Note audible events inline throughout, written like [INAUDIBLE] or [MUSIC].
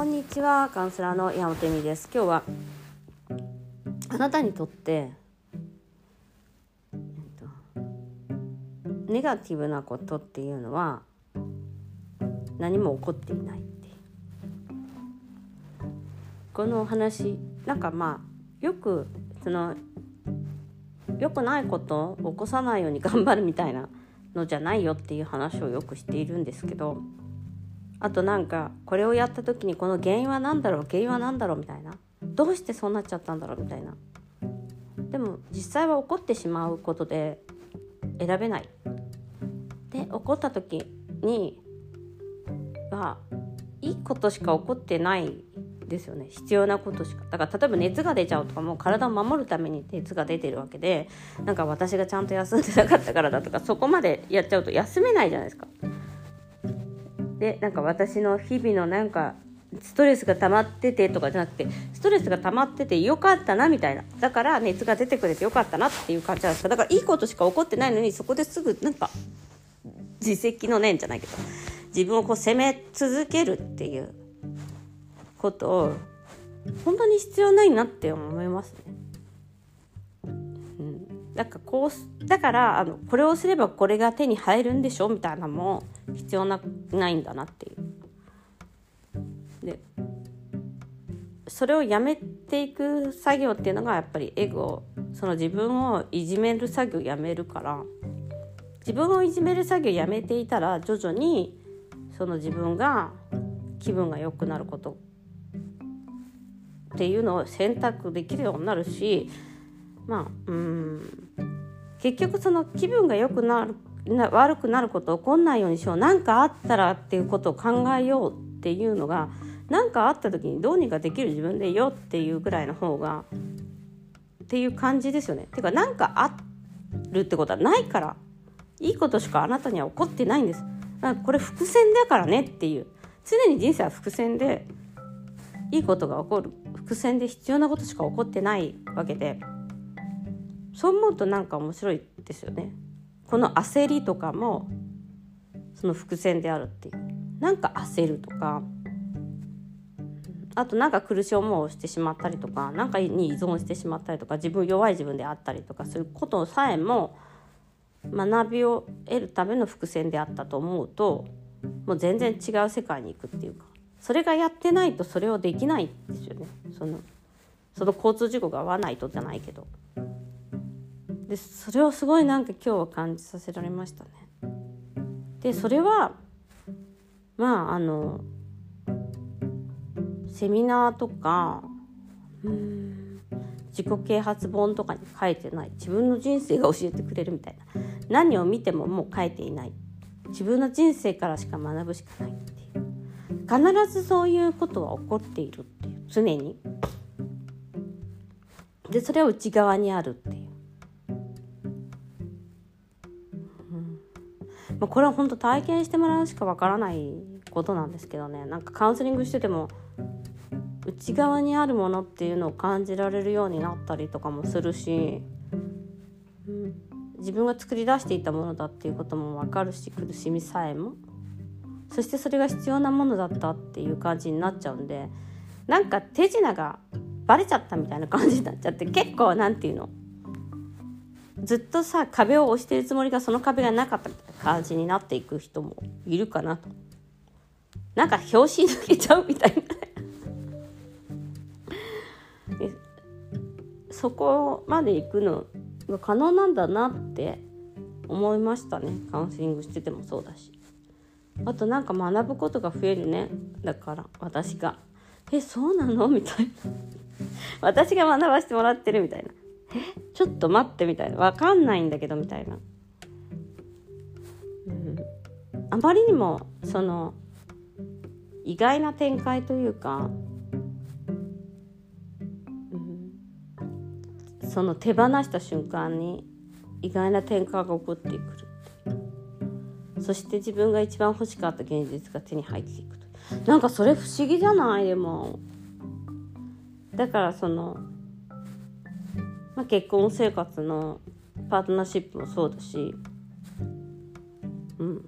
こんにちはカウンセラーの山本美です。今日はあなたにとって、えっと、ネガティブなことっていうのは何も起こっていないっていう。このお話なんかまあよくその良くないことを起こさないように頑張るみたいなのじゃないよっていう話をよくしているんですけどあとなんかこれをやった時にこの原因は何だろう原因は何だろうみたいな。どうしてそうなっちゃったんだろうみたいな。でも実際は起こってしまうことで選べない。で起こった時にはいいことしか起こってないですよね。必要なことしか。だから例えば熱が出ちゃうとかも体を守るために熱が出てるわけでなんか私がちゃんと休んでなかったからだとかそこまでやっちゃうと休めないじゃないですか。でなんか私の日々のなんかストレスが溜まっててとかじゃなくてストレスが溜まっててよかったなみたいなだから熱が出てくれてよかったなっていう感じなんですかだからいいことしか起こってないのにそこですぐなんか自責の念じゃないけど自分をこう責め続けるっていうことを本当に必要ないなって思いますね。なんかこうだからあのこれをすればこれが手に入るんでしょみたいなのも必要なないんだなっていう。でそれをやめていく作業っていうのがやっぱりエゴその自分をいじめる作業やめるから自分をいじめる作業やめていたら徐々にその自分が気分が良くなることっていうのを選択できるようになるしまあうん。結局その気分が良くなるな悪くなること起こんないようにしよう。何かあったらっていうことを考えようっていうのが何かあった時にどうにかできる自分でいよっていうぐらいの方がっていう感じですよね。ていうか何かあるってことはないからいいことしかあなたには起こってないんです。だからこれ伏線だからねっていう。常に人生は伏線でいいことが起こる。伏線で必要なことしか起こってないわけで。そう思うとなんか面白いですよね。この焦りとかもその伏線であるっていう。なんか焦るとか。あとなんか苦しい思いをしてしまったりとか何かに依存してしまったりとか自分弱い自分であったりとかすることさえも学びを得るための伏線であったと思うともう全然違う世界に行くっていうかそれがやってないとそれをできないですよね。そのその交通事故が合わないとじゃないけど。でそれをすごいなんか今日は感じさせられましたね。でそれはまああのセミナーとかうん自己啓発本とかに書いてない。自分の人生が教えてくれるみたいな。何を見てももう書いていない。自分の人生からしか学ぶしかないっていう。必ずそういうことは起こっているっていう。常に。でそれは内側にあるっていう、まあ、これは本当体験してもらうしかわからないことなんですけどね。なんかカウンセリングしてても内側にあるものっていうのを感じられるようになったりとかもするし、うん、自分が作り出していたものだっていうことも分かるし苦しみさえも。そしてそれが必要なものだったっていう感じになっちゃうんでなんか手品がバレちゃったみたいな感じになっちゃって結構なんていうのずっとさ壁を押してるつもりがその壁がなかった感じになっていく人もいるかなと。なんか拍子抜けちゃうみたいなそこまで行くのが可能なんだなって思いましたねカウンセリングしててもそうだし。あとなんか学ぶことが増えるね。だから私が「え [LAUGHS] そうなの?」みたいな。私が学ばせてもらってるみたいな「え？ちょっと待って」みたいな。分かんないんだけどみたいな、うん、あまりにもその意外な展開というかその手放した瞬間に意外な展開が起こってくるそして自分が一番欲しかった現実が手に入っていくなんかそれ不思議じゃない？でも。だからその、まあ、結婚生活のパートナーシップもそうだし、うん、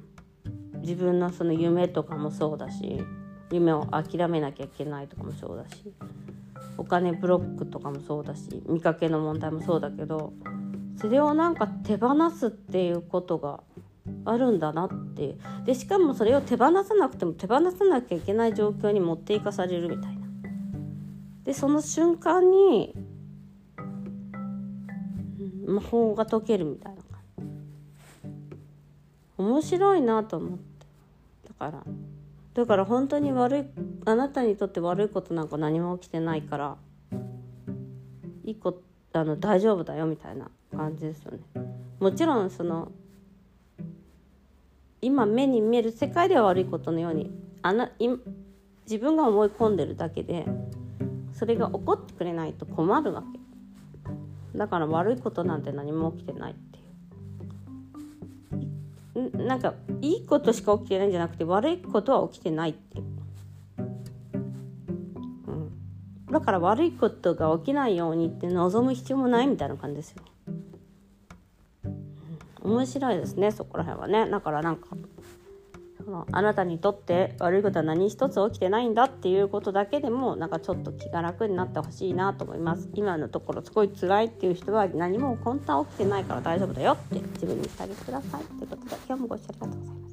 自分のその夢とかもそうだし夢を諦めなきゃいけないとかもそうだしお金ブロックとかもそうだし見かけの問題もそうだけどそれをなんか手放すっていうことがあるんだなってでしかもそれを手放さなくても手放さなきゃいけない状況に持っていかされるみたいな。でその瞬間に魔法が解けるみたいな感じ。面白いなと思って。だからだから本当に悪いあなたにとって悪いことなんか何も起きてないからいいこあの大丈夫だよみたいな感じですよね。もちろんその今目に見える世界では悪いことのようにあな自分が思い込んでるだけでそれが起こってくれないと困るわけ。だから悪いことなんて何も起きてないっていう。なんかいいことしか起きてないんじゃなくて悪いことは起きてないっていう、うん、だから悪いことが起きないようにって望む必要もないみたいな感じですよ。面白いですねそこら辺はね。だからなんかのあなたにとって悪いことは何一つ起きてないんだっていうことだけでもなんかちょっと気が楽になってほしいなと思います。今のところすごい辛いっていう人は何も本当は起きてないから大丈夫だよって自分に言ってあげてください。ということで今日もご視聴ありがとうございました。